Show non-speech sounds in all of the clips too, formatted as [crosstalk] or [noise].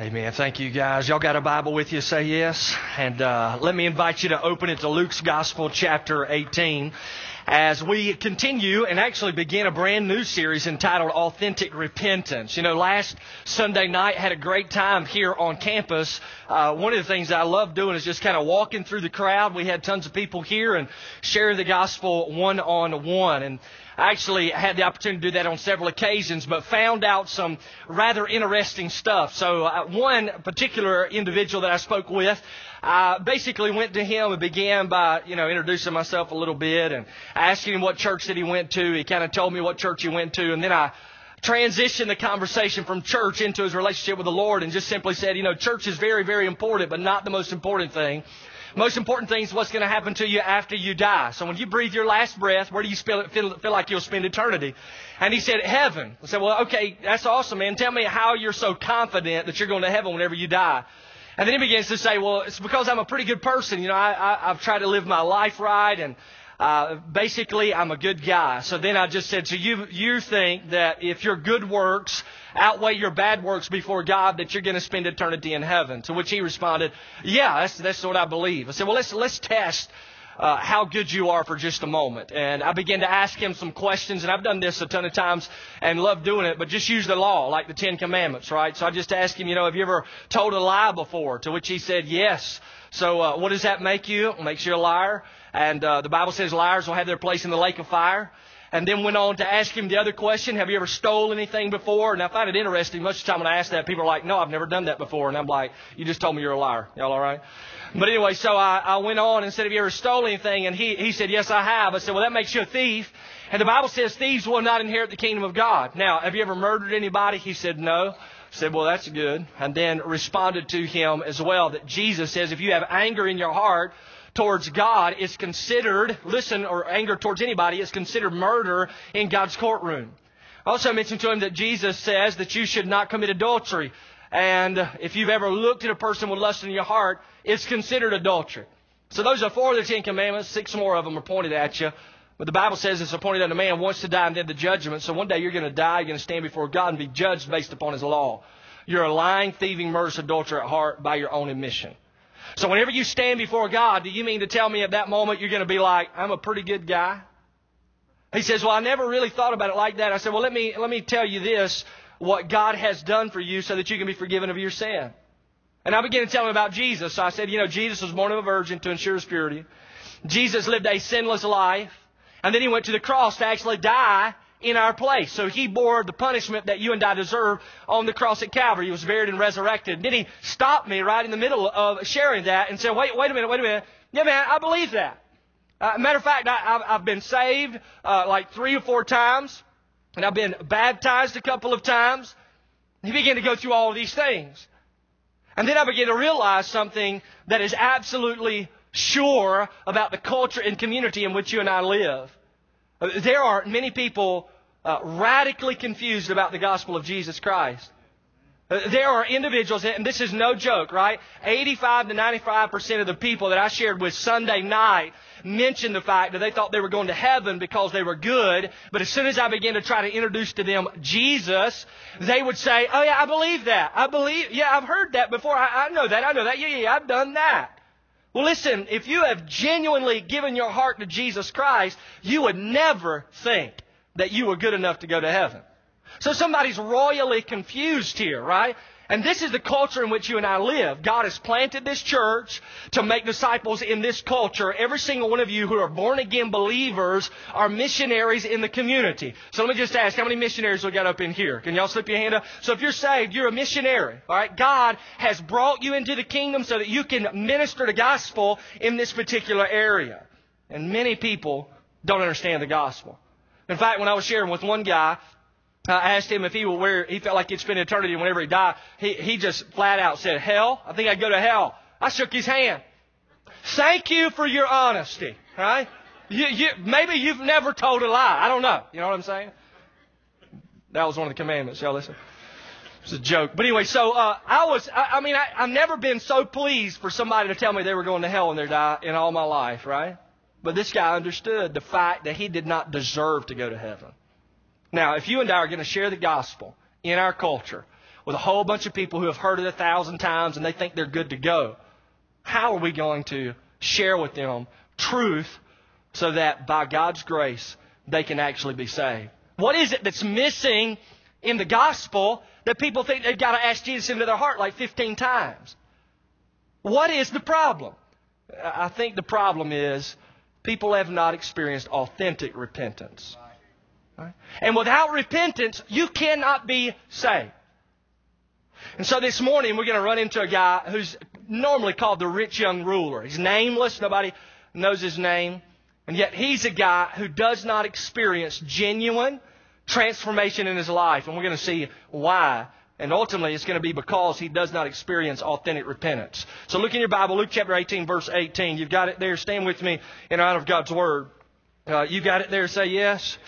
Amen. Thank you, guys. Y'all got a Bible with you? Say yes. And uh, let me invite you to open it to Luke's Gospel, chapter 18, as we continue and actually begin a brand new series entitled Authentic Repentance. You know, last Sunday night had a great time here on campus. Uh, one of the things I love doing is just kind of walking through the crowd. We had tons of people here and sharing the gospel one on one. And I actually had the opportunity to do that on several occasions, but found out some rather interesting stuff. So uh, one particular individual that I spoke with, I basically went to him and began by, you know, introducing myself a little bit and asking him what church that he went to. He kind of told me what church he went to, and then I transitioned the conversation from church into his relationship with the Lord and just simply said, you know, church is very, very important, but not the most important thing. Most important thing is what's going to happen to you after you die. So when you breathe your last breath, where do you feel, feel, feel like you'll spend eternity? And he said, heaven. I said, well, okay, that's awesome, man. Tell me how you're so confident that you're going to heaven whenever you die. And then he begins to say, well, it's because I'm a pretty good person. You know, I, I, I've tried to live my life right and uh, basically, I'm a good guy. So then I just said, so you, you think that if your good works outweigh your bad works before God, that you're going to spend eternity in heaven? To which he responded, yeah, that's, that's what I believe. I said, well, let's, let's test uh, how good you are for just a moment. And I began to ask him some questions, and I've done this a ton of times and love doing it, but just use the law, like the Ten Commandments, right? So I just asked him, you know, have you ever told a lie before? To which he said, yes. So uh, what does that make you? It makes you a liar. And uh, the Bible says liars will have their place in the lake of fire. And then went on to ask him the other question, have you ever stole anything before? And I find it interesting. Most of the time when I ask that, people are like, no, I've never done that before. And I'm like, you just told me you're a liar. Y'all all right? But anyway, so I, I went on and said, have you ever stole anything? And he, he said, yes, I have. I said, well, that makes you a thief. And the Bible says thieves will not inherit the kingdom of God. Now, have you ever murdered anybody? He said, no. I said, well, that's good. And then responded to him as well that Jesus says, if you have anger in your heart, towards God is considered, listen, or anger towards anybody is considered murder in God's courtroom. I also mentioned to him that Jesus says that you should not commit adultery. And if you've ever looked at a person with lust in your heart, it's considered adultery. So those are four of the Ten Commandments. Six more of them are pointed at you. But the Bible says it's appointed unto man once to die and then the judgment. So one day you're going to die, you're going to stand before God and be judged based upon His law. You're a lying, thieving, murderous adulterer at heart by your own admission. So whenever you stand before God, do you mean to tell me at that moment you're going to be like, I'm a pretty good guy? He says, well, I never really thought about it like that. I said, well, let me, let me tell you this, what God has done for you so that you can be forgiven of your sin. And I began to tell him about Jesus. So I said, you know, Jesus was born of a virgin to ensure his purity. Jesus lived a sinless life. And then he went to the cross to actually die in our place. So he bore the punishment that you and I deserve on the cross at Calvary. He was buried and resurrected. And Then he stopped me right in the middle of sharing that and said, wait, wait a minute, wait a minute. Yeah, man, I believe that. Uh, matter of fact, I, have been saved uh, like three or four times, and I've been baptized a couple of times. He began to go through all of these things. And then I began to realize something that is absolutely sure about the culture and community in which you and I live. There are many people uh, radically confused about the gospel of Jesus Christ. Uh, there are individuals, and this is no joke, right? 85 to 95% of the people that I shared with Sunday night mentioned the fact that they thought they were going to heaven because they were good, but as soon as I began to try to introduce to them Jesus, they would say, Oh yeah, I believe that. I believe, yeah, I've heard that before. I, I know that. I know that. Yeah, yeah, I've done that. Well, listen, if you have genuinely given your heart to Jesus Christ, you would never think that you were good enough to go to heaven. So somebody's royally confused here, right? And this is the culture in which you and I live. God has planted this church to make disciples in this culture. Every single one of you who are born again believers are missionaries in the community. So let me just ask, how many missionaries we got up in here? Can y'all slip your hand up? So if you're saved, you're a missionary. Alright? God has brought you into the kingdom so that you can minister the gospel in this particular area. And many people don't understand the gospel. In fact, when I was sharing with one guy, I asked him if he would where he felt like he'd spend eternity whenever he died. He, he just flat out said, hell? I think I'd go to hell. I shook his hand. Thank you for your honesty, right? You, you, maybe you've never told a lie. I don't know. You know what I'm saying? That was one of the commandments. Y'all listen. It's a joke. But anyway, so uh, I was, I, I mean, I, I've never been so pleased for somebody to tell me they were going to hell when they die in all my life, right? But this guy understood the fact that he did not deserve to go to heaven. Now, if you and I are going to share the gospel in our culture, with a whole bunch of people who have heard it a thousand times and they think they're good to go. How are we going to share with them truth so that by God's grace they can actually be saved? What is it that's missing in the gospel that people think they've got to ask Jesus into their heart like 15 times? What is the problem? I think the problem is people have not experienced authentic repentance. Right? And without repentance, you cannot be saved. And so this morning we're going to run into a guy who's normally called the rich young ruler. He's nameless. Nobody knows his name. And yet he's a guy who does not experience genuine transformation in his life. And we're going to see why. And ultimately, it's going to be because he does not experience authentic repentance. So look in your Bible, Luke chapter 18, verse 18. You've got it there. Stand with me in honor of God's Word. Uh, you got it there. Say yes.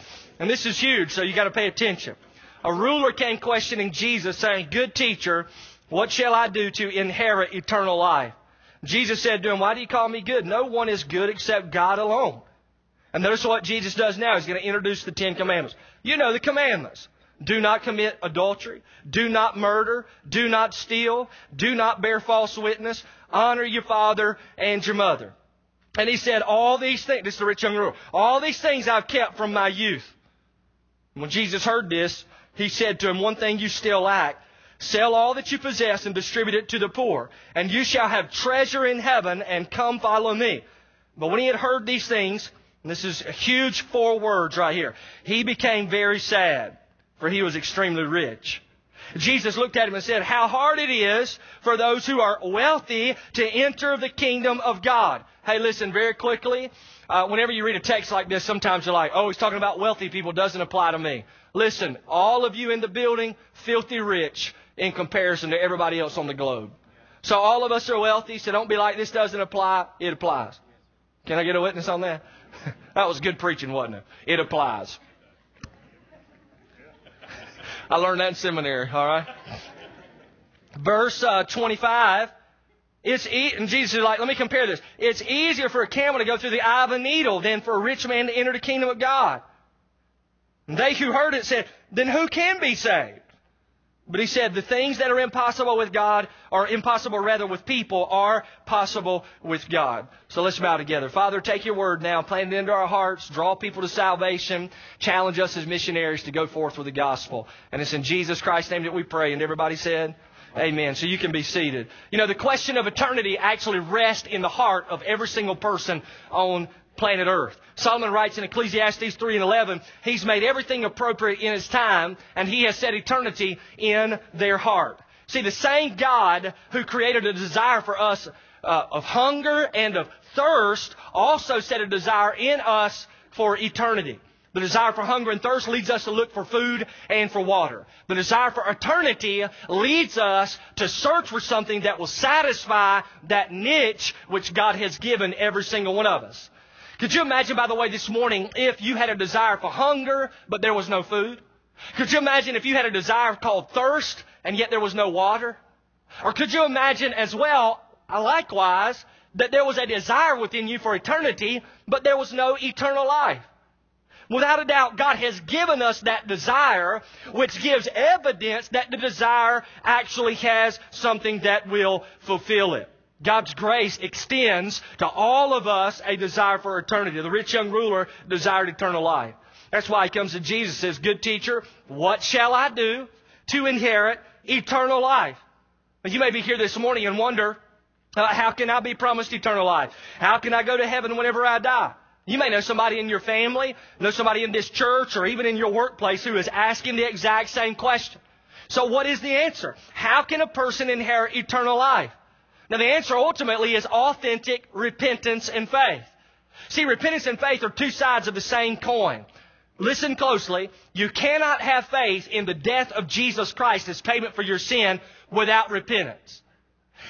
And this is huge, so you got to pay attention. A ruler came questioning Jesus, saying, Good teacher, what shall I do to inherit eternal life? Jesus said to him, Why do you call me good? No one is good except God alone. And notice what Jesus does now. He's going to introduce the Ten Commandments. You know the commandments. Do not commit adultery. Do not murder. Do not steal. Do not bear false witness. Honor your father and your mother. And he said, all these things, this is the rich young ruler, all these things I've kept from my youth. When Jesus heard this, he said to him, one thing you still lack. Sell all that you possess and distribute it to the poor, and you shall have treasure in heaven, and come follow me. But when he had heard these things, this is a huge four words right here, he became very sad for he was extremely rich. Jesus looked at him and said, How hard it is for those who are wealthy to enter the kingdom of God. Hey, listen very quickly. Uh, whenever you read a text like this, sometimes you're like, oh, he's talking about wealthy people, doesn't apply to me. Listen, all of you in the building, filthy rich in comparison to everybody else on the globe. So all of us are wealthy, so don't be like, this doesn't apply. It applies. Can I get a witness on that? [laughs] that was good preaching, wasn't it? It applies. I learned that in seminary, all right? Verse uh, 25. It's e- and Jesus is like, let me compare this. It's easier for a camel to go through the eye of a needle than for a rich man to enter the kingdom of God. And they who heard it said, then who can be saved? But he said, the things that are impossible with God, or impossible rather with people, are possible with God. So let's bow together. Father, take your word now, plant it into our hearts, draw people to salvation, challenge us as missionaries to go forth with the gospel. And it's in Jesus Christ's name that we pray. And everybody said, Amen. So you can be seated. You know, the question of eternity actually rests in the heart of every single person on planet Earth. Solomon writes in Ecclesiastes 3 and 11, He's made everything appropriate in His time, and He has set eternity in their heart. See, the same God who created a desire for us uh, of hunger and of thirst also set a desire in us for eternity. The desire for hunger and thirst leads us to look for food and for water. The desire for eternity leads us to search for something that will satisfy that niche which God has given every single one of us. Could you imagine, by the way, this morning, if you had a desire for hunger, but there was no food? Could you imagine if you had a desire called thirst, and yet there was no water? Or could you imagine as well, uh, likewise, that there was a desire within you for eternity, but there was no eternal life? Without a doubt, God has given us that desire, which gives evidence that the desire actually has something that will fulfill it. God's grace extends to all of us a desire for eternity. The rich young ruler desired eternal life. That's why he comes to Jesus and says, Good teacher, what shall I do to inherit eternal life? you may be here this morning and wonder, uh, how can I be promised eternal life? How can I go to heaven whenever I die? You may know somebody in your family, know somebody in this church, or even in your workplace who is asking the exact same question. So what is the answer? How can a person inherit eternal life? Now, the answer ultimately is authentic repentance and faith. See, repentance and faith are two sides of the same coin. Listen closely. You cannot have faith in the death of Jesus Christ as payment for your sin without repentance.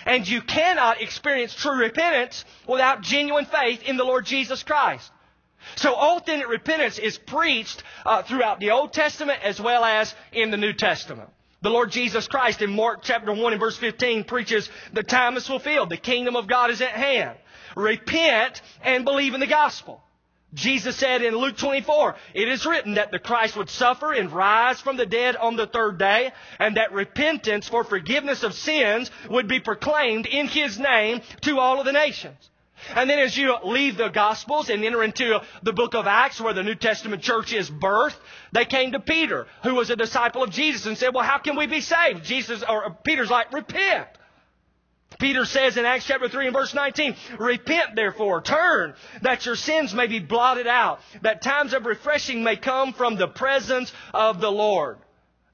And you cannot experience true repentance without genuine faith in the Lord Jesus Christ. So authentic repentance is preached uh, throughout the Old Testament as well as in the New Testament. The Lord Jesus Christ in Mark chapter 1 and verse 15 preaches, the time is fulfilled. The kingdom of God is at hand. Repent and believe in the gospel. Jesus said in Luke 24, it is written that the Christ would suffer and rise from the dead on the third day, and that repentance for forgiveness of sins would be proclaimed in His name to all of the nations. And then as you leave the Gospels and enter into the book of Acts where the New Testament church is birthed, they came to Peter, who was a disciple of Jesus, and said, well, how can we be saved? Jesus, or uh, Peter's like, repent. Peter says in Acts chapter 3 and verse 19, Repent therefore, turn, that your sins may be blotted out, that times of refreshing may come from the presence of the Lord.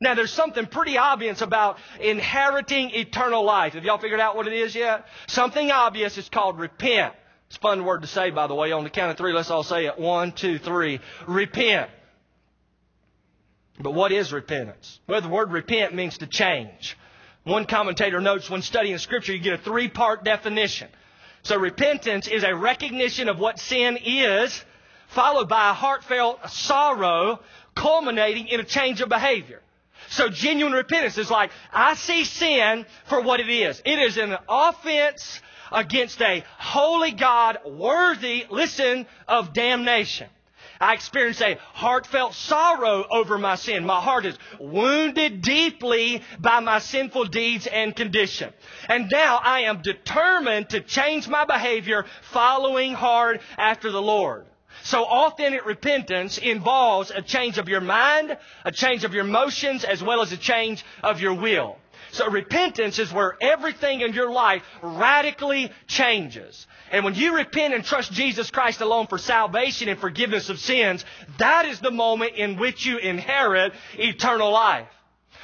Now there's something pretty obvious about inheriting eternal life. Have y'all figured out what it is yet? Something obvious is called repent. It's a fun word to say, by the way. On the count of three, let's all say it. One, two, three. Repent. But what is repentance? Well, the word repent means to change. One commentator notes when studying Scripture, you get a three part definition. So repentance is a recognition of what sin is, followed by a heartfelt sorrow, culminating in a change of behavior. So genuine repentance is like, I see sin for what it is. It is an offense against a holy God worthy, listen, of damnation. I experience a heartfelt sorrow over my sin. My heart is wounded deeply by my sinful deeds and condition. And now I am determined to change my behavior following hard after the Lord. So authentic repentance involves a change of your mind, a change of your emotions, as well as a change of your will. So repentance is where everything in your life radically changes. And when you repent and trust Jesus Christ alone for salvation and forgiveness of sins, that is the moment in which you inherit eternal life.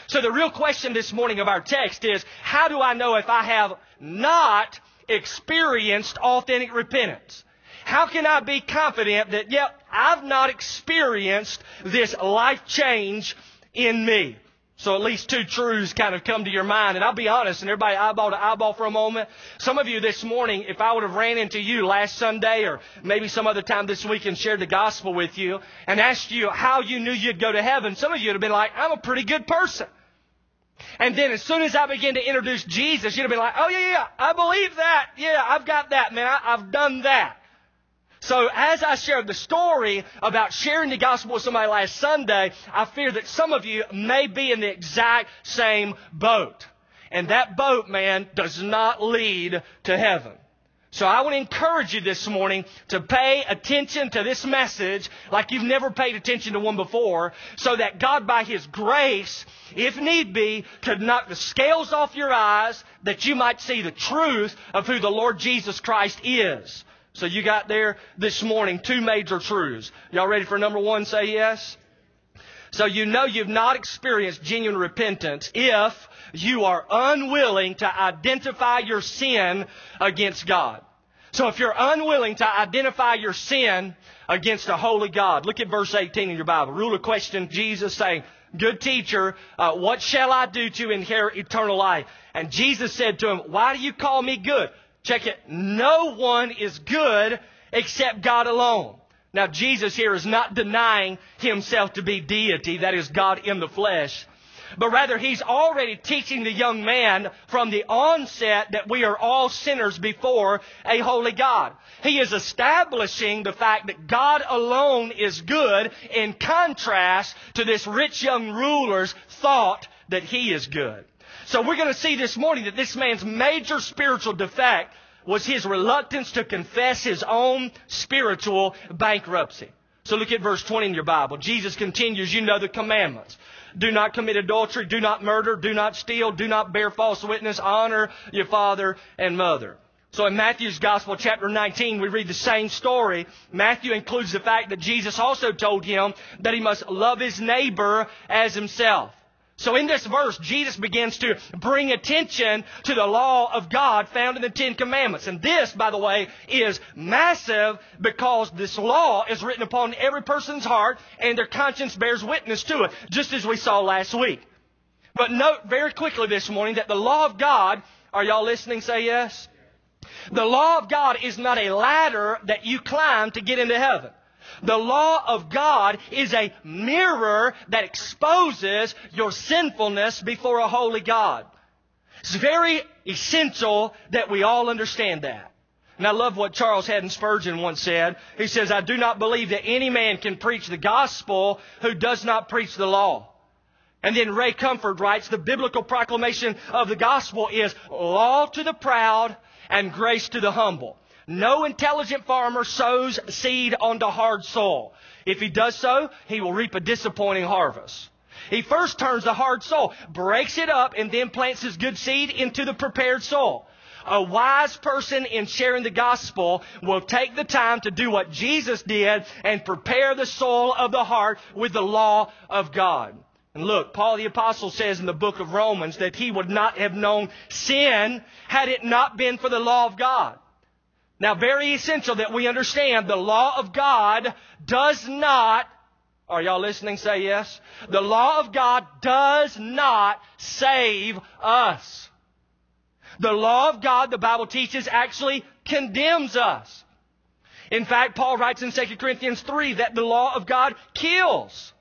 So the real question this morning of our text is, how do I know if I have not experienced authentic repentance? How can I be confident that, yep, I've not experienced this life change in me? So at least two truths kind of come to your mind. And I'll be honest, and everybody eyeball to eyeball for a moment. Some of you this morning, if I would have ran into you last Sunday or maybe some other time this week and shared the gospel with you and asked you how you knew you'd go to heaven, some of you would have been like, I'm a pretty good person. And then as soon as I begin to introduce Jesus, you'd have been like, oh yeah, yeah, I believe that. Yeah, I've got that, man. I, I've done that. So as I shared the story about sharing the gospel with somebody last Sunday, I fear that some of you may be in the exact same boat. And that boat, man, does not lead to heaven. So I want to encourage you this morning to pay attention to this message like you've never paid attention to one before so that God by His grace, if need be, could knock the scales off your eyes that you might see the truth of who the Lord Jesus Christ is. So you got there this morning two major truths. Y'all ready for number one? Say yes. So you know you've not experienced genuine repentance if you are unwilling to identify your sin against God. So if you're unwilling to identify your sin against a holy God, look at verse 18 in your Bible. Rule of question, Jesus saying, Good teacher, uh, what shall I do to inherit eternal life? And Jesus said to him, Why do you call me good? Check it. No one is good except God alone. Now, Jesus here is not denying himself to be deity, that is God in the flesh. But rather, he's already teaching the young man from the onset that we are all sinners before a holy God. He is establishing the fact that God alone is good in contrast to this rich young ruler's thought that he is good. So we're going to see this morning that this man's major spiritual defect was his reluctance to confess his own spiritual bankruptcy. So look at verse 20 in your Bible. Jesus continues, you know the commandments. Do not commit adultery, do not murder, do not steal, do not bear false witness, honor your father and mother. So in Matthew's Gospel, chapter 19, we read the same story. Matthew includes the fact that Jesus also told him that he must love his neighbor as himself. So in this verse, Jesus begins to bring attention to the law of God found in the Ten Commandments. And this, by the way, is massive because this law is written upon every person's heart and their conscience bears witness to it, just as we saw last week. But note very quickly this morning that the law of God, are y'all listening? Say yes. The law of God is not a ladder that you climb to get into heaven. The law of God is a mirror that exposes your sinfulness before a holy God. It's very essential that we all understand that. And I love what Charles Haddon Spurgeon once said. He says, I do not believe that any man can preach the gospel who does not preach the law. And then Ray Comfort writes, the biblical proclamation of the gospel is law to the proud and grace to the humble. No intelligent farmer sows seed onto hard soil. If he does so, he will reap a disappointing harvest. He first turns the hard soil, breaks it up, and then plants his good seed into the prepared soil. A wise person in sharing the gospel will take the time to do what Jesus did and prepare the soil of the heart with the law of God. And look, Paul the Apostle says in the book of Romans that he would not have known sin had it not been for the law of God. Now, very essential that we understand the law of God does not, are y'all listening? Say yes. The law of God does not save us. The law of God, the Bible teaches, actually condemns us. In fact, Paul writes in 2 Corinthians 3 that the law of God kills.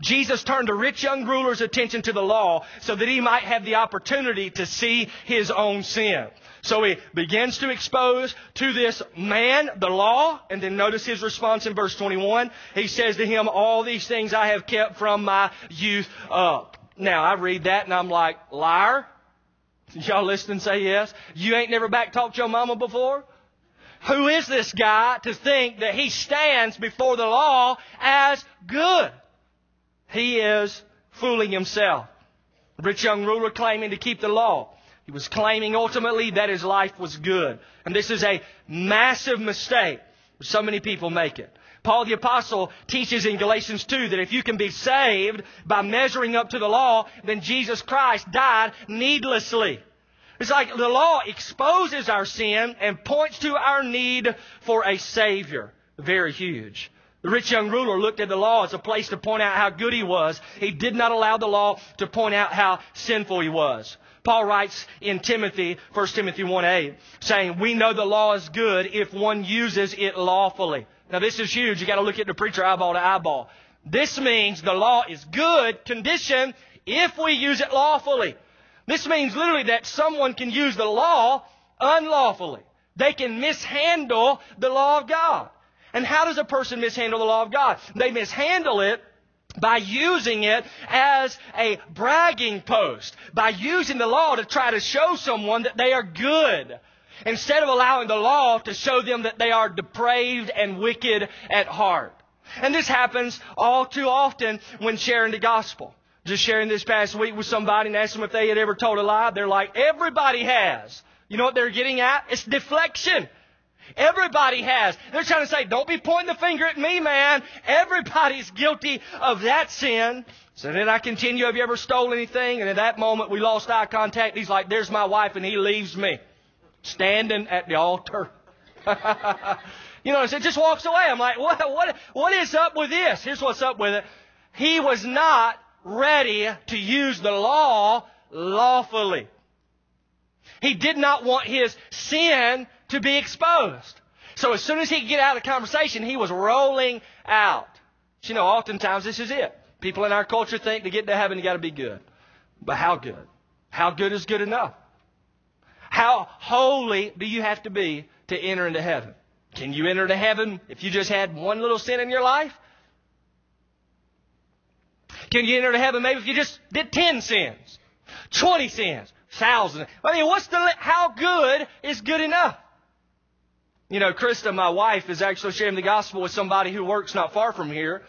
Jesus turned a rich young ruler's attention to the law so that he might have the opportunity to see his own sin. So he begins to expose to this man the law, and then notice his response in verse 21. He says to him, All these things I have kept from my youth up. Now I read that and I'm like, liar? [laughs] Y'all listen and say yes? You ain't never back talked your mama before? Who is this guy to think that he stands before the law as good? He is fooling himself. Rich young ruler claiming to keep the law. He was claiming ultimately that his life was good. And this is a massive mistake. So many people make it. Paul the apostle teaches in Galatians 2 that if you can be saved by measuring up to the law, then Jesus Christ died needlessly. It's like the law exposes our sin and points to our need for a Savior. Very huge. The rich young ruler looked at the law as a place to point out how good he was. He did not allow the law to point out how sinful he was. Paul writes in Timothy, 1 Timothy 1 8, saying, We know the law is good if one uses it lawfully. Now this is huge. You gotta look at the preacher eyeball to eyeball. This means the law is good condition if we use it lawfully. This means literally that someone can use the law unlawfully. They can mishandle the law of God. And how does a person mishandle the law of God? They mishandle it by using it as a bragging post, by using the law to try to show someone that they are good, instead of allowing the law to show them that they are depraved and wicked at heart. And this happens all too often when sharing the gospel. Just sharing this past week with somebody and asked them if they had ever told a lie. They're like, everybody has. You know what they're getting at? It's deflection. Everybody has. They're trying to say, don't be pointing the finger at me, man. Everybody's guilty of that sin. So then I continue, have you ever stole anything? And at that moment we lost eye contact. He's like, there's my wife and he leaves me. Standing at the altar. [laughs] you know, it just walks away. I'm like, what, what, what is up with this? Here's what's up with it. He was not ready to use the law lawfully. He did not want his sin to be exposed. So as soon as he could get out of the conversation, he was rolling out. You know, oftentimes this is it. People in our culture think to get to heaven, you got to be good. But how good? How good is good enough? How holy do you have to be to enter into heaven? Can you enter into heaven if you just had one little sin in your life? Can you enter into heaven maybe if you just did 10 sins, 20 sins, thousand? I mean, what's the, how good is good enough? You know, Krista, my wife, is actually sharing the gospel with somebody who works not far from here.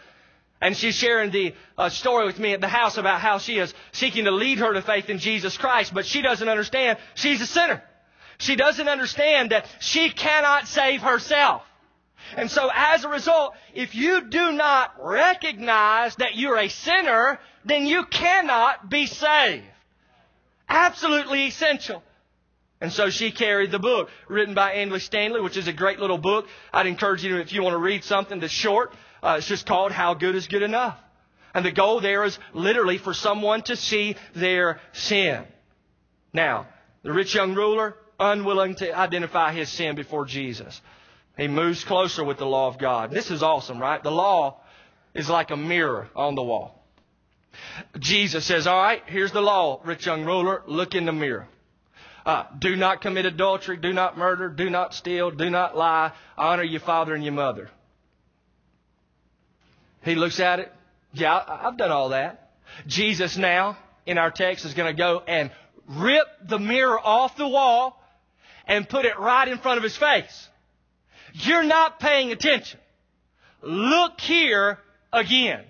And she's sharing the uh, story with me at the house about how she is seeking to lead her to faith in Jesus Christ, but she doesn't understand she's a sinner. She doesn't understand that she cannot save herself. And so as a result, if you do not recognize that you're a sinner, then you cannot be saved. Absolutely essential. And so she carried the book written by Andy Stanley, which is a great little book. I'd encourage you, if you want to read something that's short, uh, it's just called How Good is Good Enough. And the goal there is literally for someone to see their sin. Now, the rich young ruler, unwilling to identify his sin before Jesus. He moves closer with the law of God. This is awesome, right? The law is like a mirror on the wall. Jesus says, all right, here's the law, rich young ruler. Look in the mirror. Uh, do not commit adultery, do not murder, do not steal, do not lie, honor your father and your mother. He looks at it. Yeah, I've done all that. Jesus now, in our text, is going to go and rip the mirror off the wall and put it right in front of his face. You're not paying attention. Look here again.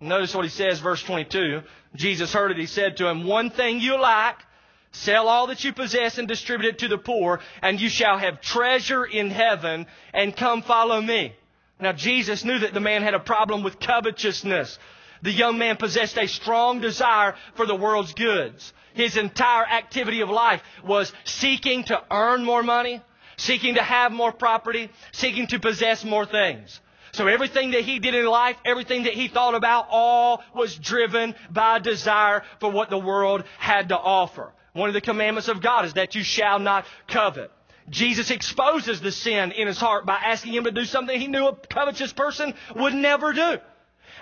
Notice what he says, verse 22. Jesus heard it. He said to him, One thing you lack, sell all that you possess and distribute it to the poor, and you shall have treasure in heaven, and come follow me. Now, Jesus knew that the man had a problem with covetousness. The young man possessed a strong desire for the world's goods. His entire activity of life was seeking to earn more money, seeking to have more property, seeking to possess more things. So everything that he did in life, everything that he thought about, all was driven by desire for what the world had to offer. One of the commandments of God is that you shall not covet. Jesus exposes the sin in his heart by asking him to do something he knew a covetous person would never do.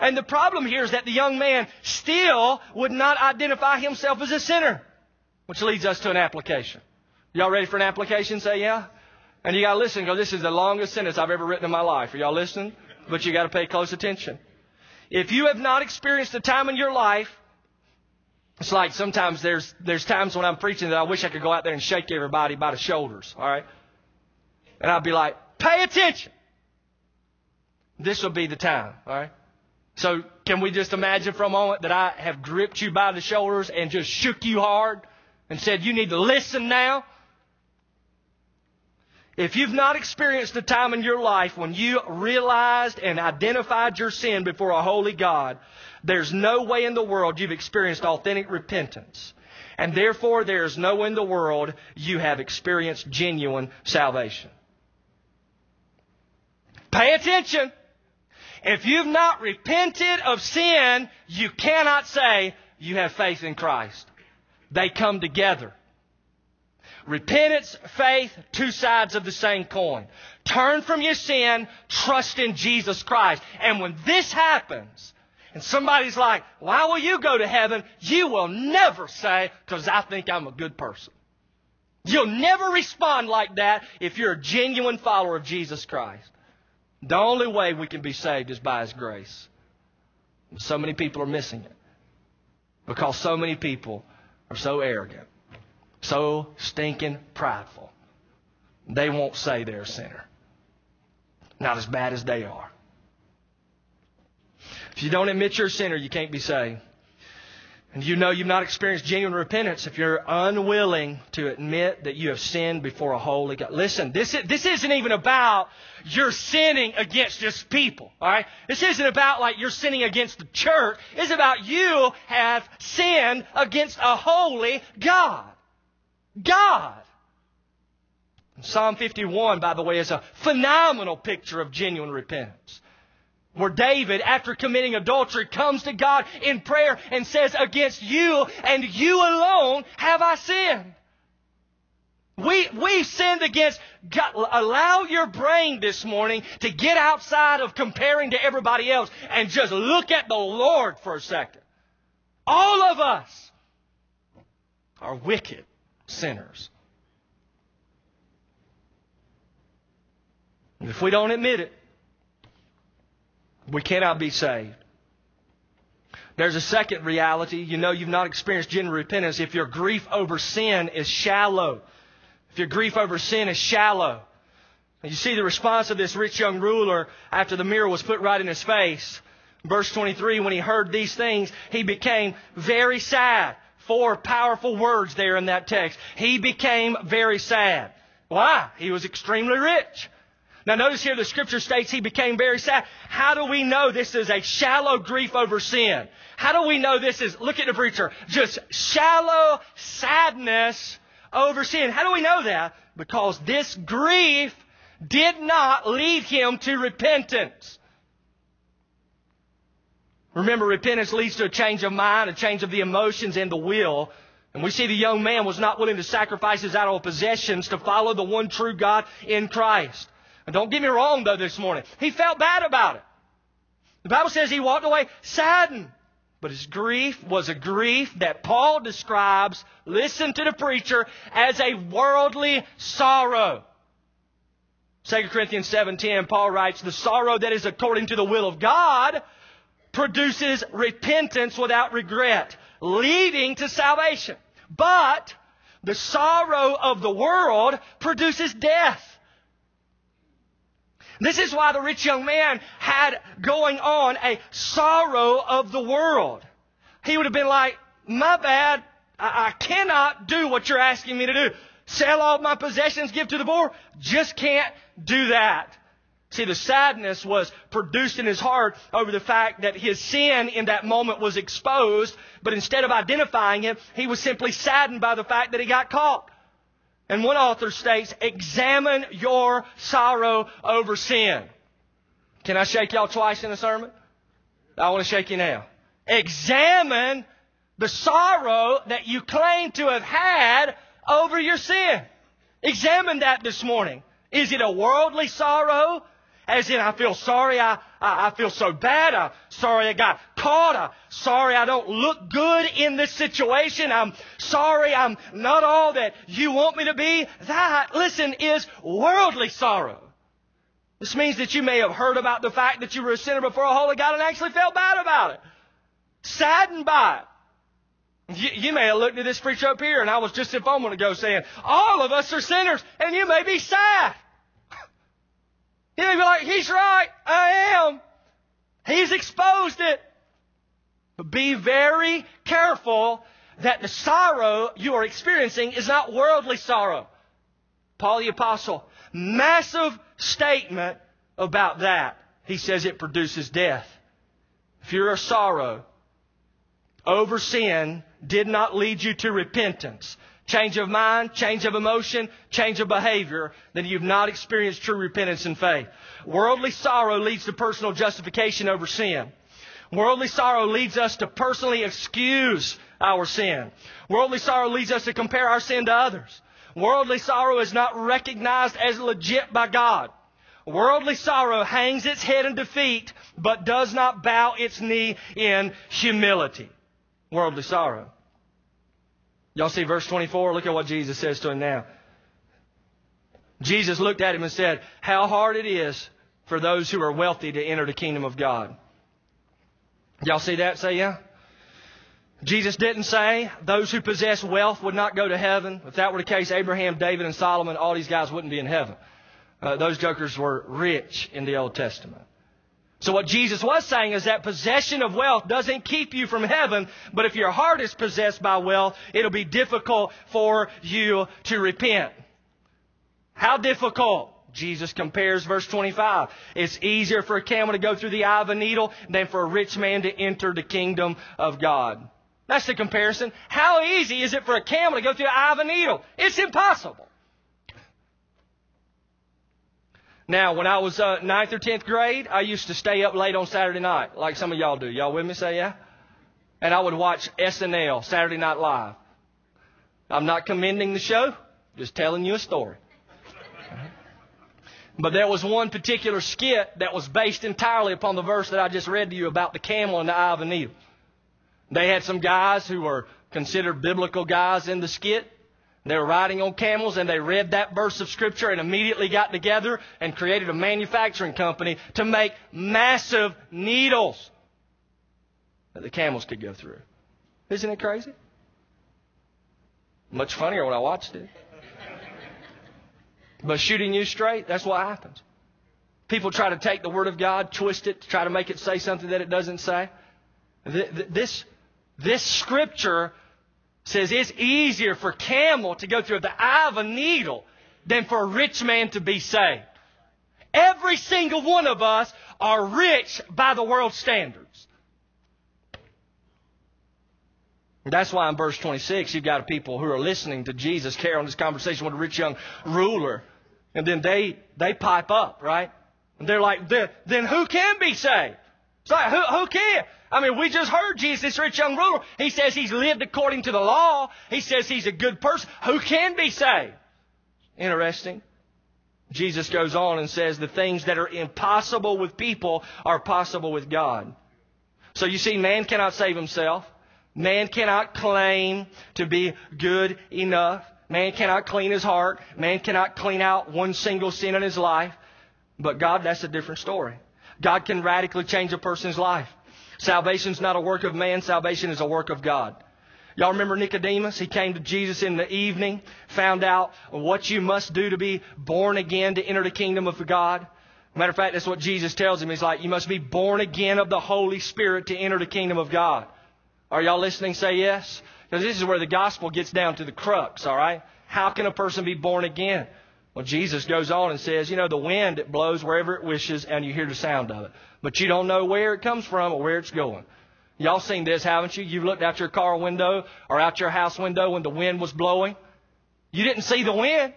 And the problem here is that the young man still would not identify himself as a sinner, which leads us to an application. Y'all ready for an application? Say yeah. And you gotta listen because this is the longest sentence I've ever written in my life. Are y'all listening? But you gotta pay close attention. If you have not experienced a time in your life, it's like sometimes there's, there's times when I'm preaching that I wish I could go out there and shake everybody by the shoulders, alright? And I'd be like, pay attention! This will be the time, alright? So can we just imagine for a moment that I have gripped you by the shoulders and just shook you hard and said, you need to listen now? If you've not experienced a time in your life when you realized and identified your sin before a holy God, there's no way in the world you've experienced authentic repentance. And therefore, there is no way in the world you have experienced genuine salvation. Pay attention. If you've not repented of sin, you cannot say you have faith in Christ. They come together. Repentance, faith, two sides of the same coin. Turn from your sin, trust in Jesus Christ. And when this happens, and somebody's like, why will you go to heaven? You will never say, because I think I'm a good person. You'll never respond like that if you're a genuine follower of Jesus Christ. The only way we can be saved is by His grace. So many people are missing it because so many people are so arrogant, so stinking prideful. They won't say they're a sinner. Not as bad as they are. If you don't admit you're a sinner, you can't be saved. And you know you've not experienced genuine repentance if you're unwilling to admit that you have sinned before a holy God. Listen, this, is, this isn't even about you're sinning against just people, alright? This isn't about like you're sinning against the church. It's about you have sinned against a holy God. God. Psalm 51, by the way, is a phenomenal picture of genuine repentance where David, after committing adultery, comes to God in prayer and says, Against you and you alone have I sinned. We, we sinned against God. Allow your brain this morning to get outside of comparing to everybody else and just look at the Lord for a second. All of us are wicked sinners. And if we don't admit it, we cannot be saved. There's a second reality. You know you've not experienced genuine repentance if your grief over sin is shallow. If your grief over sin is shallow. And you see the response of this rich young ruler after the mirror was put right in his face. Verse 23, when he heard these things, he became very sad. Four powerful words there in that text. He became very sad. Why? He was extremely rich. Now notice here the scripture states he became very sad. How do we know this is a shallow grief over sin? How do we know this is, look at the preacher, just shallow sadness over sin? How do we know that? Because this grief did not lead him to repentance. Remember, repentance leads to a change of mind, a change of the emotions and the will. And we see the young man was not willing to sacrifice his idol possessions to follow the one true God in Christ. And don't get me wrong, though, this morning. He felt bad about it. The Bible says he walked away saddened. But his grief was a grief that Paul describes, listen to the preacher, as a worldly sorrow. 2 Corinthians 7:10 Paul writes the sorrow that is according to the will of God produces repentance without regret leading to salvation. But the sorrow of the world produces death. This is why the rich young man had going on a sorrow of the world. He would have been like my bad. I, I cannot do what you're asking me to do. Sell all my possessions, give to the poor. Just can't do that. See, the sadness was produced in his heart over the fact that his sin in that moment was exposed, but instead of identifying it, he was simply saddened by the fact that he got caught. And one author states, examine your sorrow over sin. Can I shake y'all twice in a sermon? I want to shake you now. Examine the sorrow that you claim to have had over your sin. Examine that this morning. Is it a worldly sorrow? As in, I feel sorry, I, I, I feel so bad, I'm sorry I got caught, I'm sorry I don't look good in this situation, I'm sorry I'm not all that you want me to be. That, listen, is worldly sorrow. This means that you may have heard about the fact that you were a sinner before a holy God and actually felt bad about it. Saddened by it. You, you, may have looked at this preacher up here, and I was just a moment ago saying, all of us are sinners, and you may be sad. May be like, he's right, I am. He's exposed it. But be very careful that the sorrow you are experiencing is not worldly sorrow. Paul the Apostle, massive statement about that. He says it produces death. If you're a sorrow over sin, did not lead you to repentance, change of mind, change of emotion, change of behavior, then you've not experienced true repentance and faith. Worldly sorrow leads to personal justification over sin. Worldly sorrow leads us to personally excuse our sin. Worldly sorrow leads us to compare our sin to others. Worldly sorrow is not recognized as legit by God. Worldly sorrow hangs its head in defeat, but does not bow its knee in humility worldly sorrow. Y'all see verse 24? Look at what Jesus says to him now. Jesus looked at him and said, How hard it is for those who are wealthy to enter the kingdom of God. Y'all see that? Say yeah. Jesus didn't say those who possess wealth would not go to heaven. If that were the case, Abraham, David, and Solomon, all these guys wouldn't be in heaven. Uh, those jokers were rich in the Old Testament. So what Jesus was saying is that possession of wealth doesn't keep you from heaven, but if your heart is possessed by wealth, it'll be difficult for you to repent. How difficult? Jesus compares verse 25. It's easier for a camel to go through the eye of a needle than for a rich man to enter the kingdom of God. That's the comparison. How easy is it for a camel to go through the eye of a needle? It's impossible. Now, when I was uh, ninth or tenth grade, I used to stay up late on Saturday night, like some of y'all do. Y'all with me? Say yeah. And I would watch SNL, Saturday Night Live. I'm not commending the show, just telling you a story. But there was one particular skit that was based entirely upon the verse that I just read to you about the camel and the eye of a needle. They had some guys who were considered biblical guys in the skit. They were riding on camels and they read that verse of scripture and immediately got together and created a manufacturing company to make massive needles that the camels could go through. Isn't it crazy? Much funnier when I watched it. But shooting you straight, that's what happens. People try to take the Word of God, twist it, try to make it say something that it doesn't say. This, this scripture says it's easier for camel to go through the eye of a needle than for a rich man to be saved. Every single one of us are rich by the world's standards. That's why in verse 26 you've got people who are listening to Jesus carry on this conversation with a rich young ruler. And then they, they pipe up, right? And they're like, then who can be saved? Like, who, who can? I mean, we just heard Jesus, this rich young ruler. He says he's lived according to the law. He says he's a good person. Who can be saved? Interesting. Jesus goes on and says the things that are impossible with people are possible with God. So you see, man cannot save himself. Man cannot claim to be good enough. Man cannot clean his heart. Man cannot clean out one single sin in his life. But God, that's a different story. God can radically change a person's life. Salvation is not a work of man. Salvation is a work of God. Y'all remember Nicodemus? He came to Jesus in the evening, found out what you must do to be born again to enter the kingdom of God. Matter of fact, that's what Jesus tells him. He's like, you must be born again of the Holy Spirit to enter the kingdom of God. Are y'all listening? Say yes. Because this is where the gospel gets down to the crux, all right? How can a person be born again? Well, Jesus goes on and says, you know, the wind, it blows wherever it wishes and you hear the sound of it. But you don't know where it comes from or where it's going. Y'all seen this, haven't you? You've looked out your car window or out your house window when the wind was blowing. You didn't see the wind,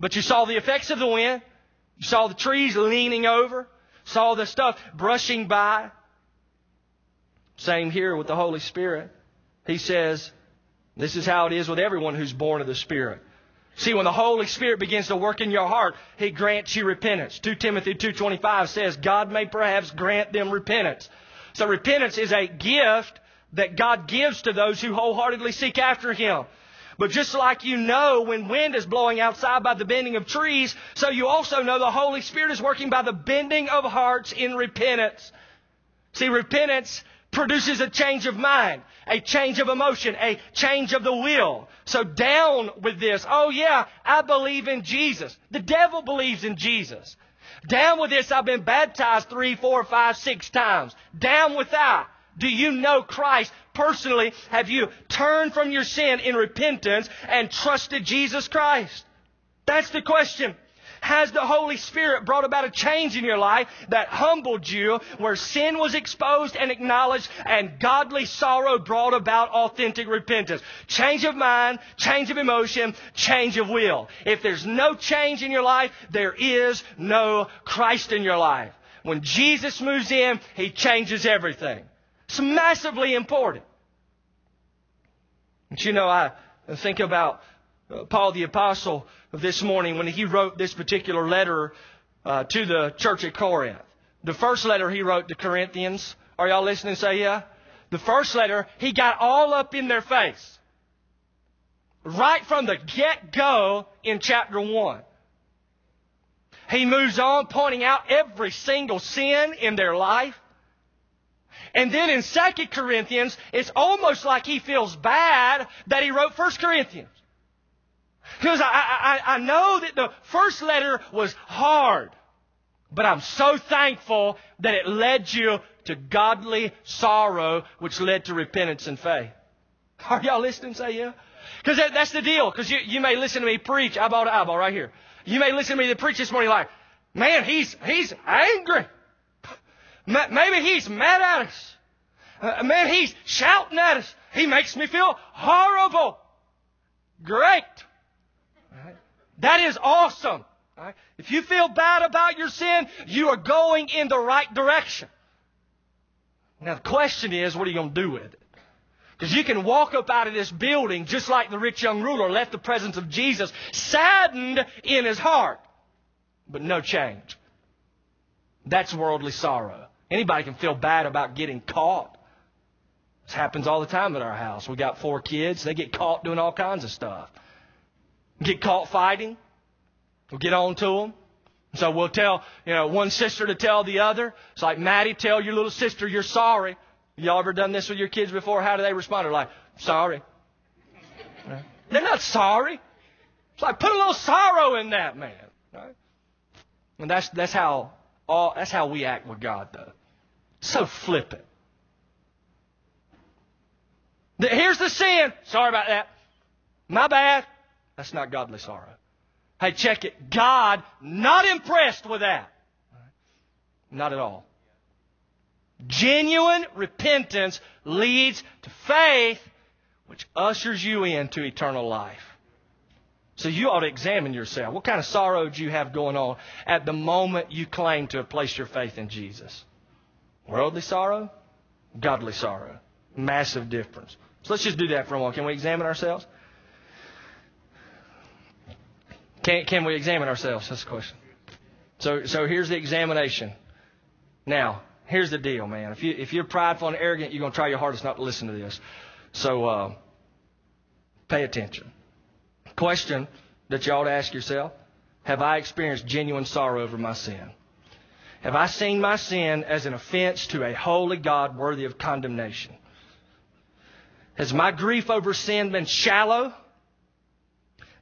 but you saw the effects of the wind. You saw the trees leaning over, saw the stuff brushing by. Same here with the Holy Spirit. He says, this is how it is with everyone who's born of the Spirit. See, when the Holy Spirit begins to work in your heart, He grants you repentance. 2 Timothy 2.25 says, God may perhaps grant them repentance. So repentance is a gift that God gives to those who wholeheartedly seek after Him. But just like you know when wind is blowing outside by the bending of trees, so you also know the Holy Spirit is working by the bending of hearts in repentance. See, repentance produces a change of mind, a change of emotion, a change of the will. So down with this. Oh yeah, I believe in Jesus. The devil believes in Jesus. Down with this, I've been baptized three, four, five, six times. Down with that. Do you know Christ personally? Have you turned from your sin in repentance and trusted Jesus Christ? That's the question. Has the Holy Spirit brought about a change in your life that humbled you where sin was exposed and acknowledged and godly sorrow brought about authentic repentance? Change of mind, change of emotion, change of will. If there's no change in your life, there is no Christ in your life. When Jesus moves in, He changes everything. It's massively important. But you know, I think about Paul the Apostle of this morning when he wrote this particular letter uh, to the church at Corinth. The first letter he wrote to Corinthians, are y'all listening? Say yeah. The first letter, he got all up in their face. Right from the get go in chapter 1. He moves on pointing out every single sin in their life. And then in 2 Corinthians, it's almost like he feels bad that he wrote 1 Corinthians. Because I, I, I know that the first letter was hard, but I'm so thankful that it led you to godly sorrow, which led to repentance and faith. [laughs] Are y'all listening? Say yeah. Because that, that's the deal. Because you, you may listen to me preach eyeball to eyeball right here. You may listen to me preach this morning like, man, he's he's angry. Maybe he's mad at us. Uh, man, he's shouting at us. He makes me feel horrible. Great. That is awesome. Right? If you feel bad about your sin, you are going in the right direction. Now the question is, what are you going to do with it? Because you can walk up out of this building just like the rich young ruler left the presence of Jesus, saddened in his heart, but no change. That's worldly sorrow. Anybody can feel bad about getting caught. This happens all the time at our house. We got four kids. They get caught doing all kinds of stuff get caught fighting. We'll get on to them. So we'll tell, you know, one sister to tell the other. It's like, Maddie, tell your little sister you're sorry. Y'all ever done this with your kids before? How do they respond? They're like, sorry. They're not sorry. It's like, put a little sorrow in that, man. Right? And that's, that's how, all, that's how we act with God, though. So flippant. Here's the sin. Sorry about that. My bad. That's not godly sorrow. Hey, check it. God not impressed with that. Not at all. Genuine repentance leads to faith, which ushers you into eternal life. So you ought to examine yourself. What kind of sorrow do you have going on at the moment you claim to have placed your faith in Jesus? Worldly sorrow? Godly sorrow. Massive difference. So let's just do that for a moment. Can we examine ourselves? Can, can we examine ourselves? That's the question. So, so here's the examination. Now, here's the deal, man. If you if you're prideful and arrogant, you're gonna try your hardest not to listen to this. So uh, pay attention. Question that you ought to ask yourself: Have I experienced genuine sorrow over my sin? Have I seen my sin as an offense to a holy God worthy of condemnation? Has my grief over sin been shallow?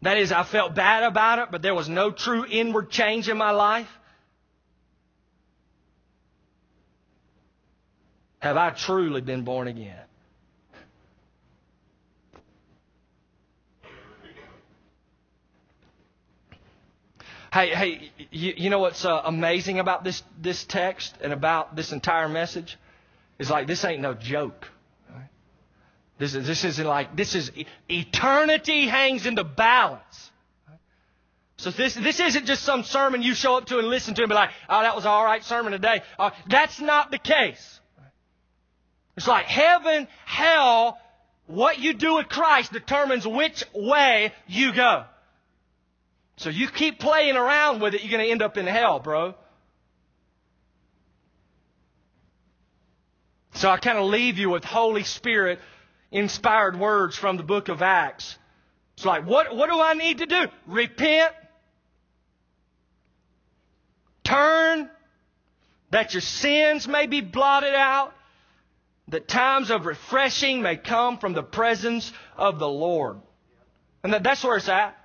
That is, I felt bad about it, but there was no true inward change in my life. Have I truly been born again? Hey, hey, you, you know what's uh, amazing about this, this text and about this entire message? Is like, this ain't no joke. This is, this isn't like, this is, eternity hangs in the balance. So this, this isn't just some sermon you show up to and listen to and be like, oh, that was an alright sermon today. Uh, that's not the case. It's like heaven, hell, what you do with Christ determines which way you go. So you keep playing around with it, you're going to end up in hell, bro. So I kind of leave you with Holy Spirit inspired words from the book of Acts. It's like, what, what do I need to do? Repent. Turn that your sins may be blotted out, that times of refreshing may come from the presence of the Lord. And that, that's where it's at.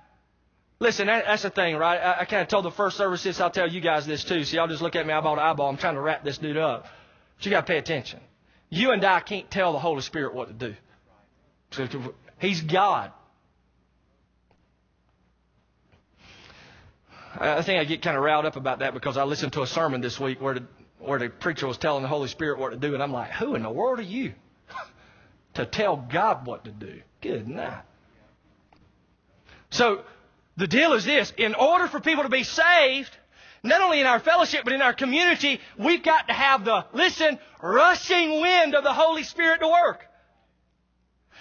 Listen, that, that's the thing, right? I, I kind of told the first service this. I'll tell you guys this too. So y'all just look at me eyeball to eyeball. I'm trying to wrap this dude up. But you got to pay attention. You and I can't tell the Holy Spirit what to do. He's God. I think I get kind of riled up about that because I listened to a sermon this week where the, where the preacher was telling the Holy Spirit what to do, and I'm like, who in the world are you [laughs] to tell God what to do? Good night. So the deal is this: in order for people to be saved, not only in our fellowship but in our community, we've got to have the listen rushing wind of the Holy Spirit to work.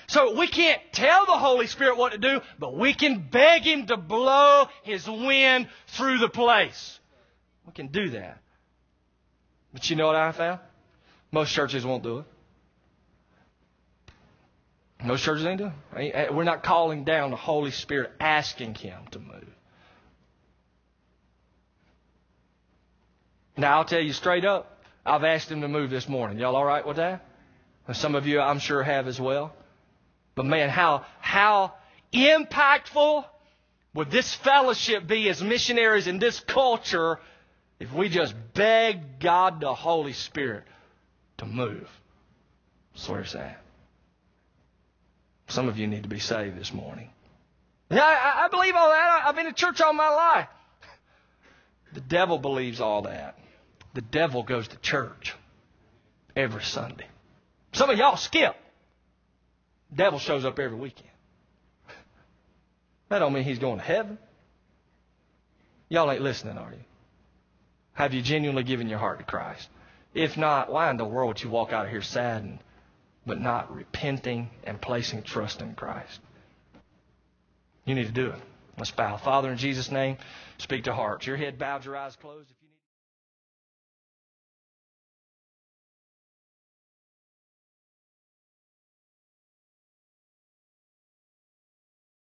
So we can't tell the Holy Spirit what to do, but we can beg Him to blow His wind through the place. We can do that. But you know what I found? Most churches won't do it. Most churches ain't doing it. We're not calling down the Holy Spirit, asking Him to move. Now, I'll tell you straight up, I've asked Him to move this morning. Y'all all right with that? some of you, I'm sure, have as well. But man, how, how impactful would this fellowship be as missionaries in this culture if we just beg God the Holy Spirit to move? That's where it's at. Some of you need to be saved this morning. Yeah, I, I believe all that. I've been to church all my life. The devil believes all that. The devil goes to church every Sunday. Some of y'all skip. Devil shows up every weekend. That don't mean he's going to heaven. Y'all ain't listening, are you? Have you genuinely given your heart to Christ? If not, why in the world would you walk out of here saddened, but not repenting and placing trust in Christ? You need to do it. Let's bow. Father, in Jesus' name, speak to hearts. Your head bowed, your eyes closed.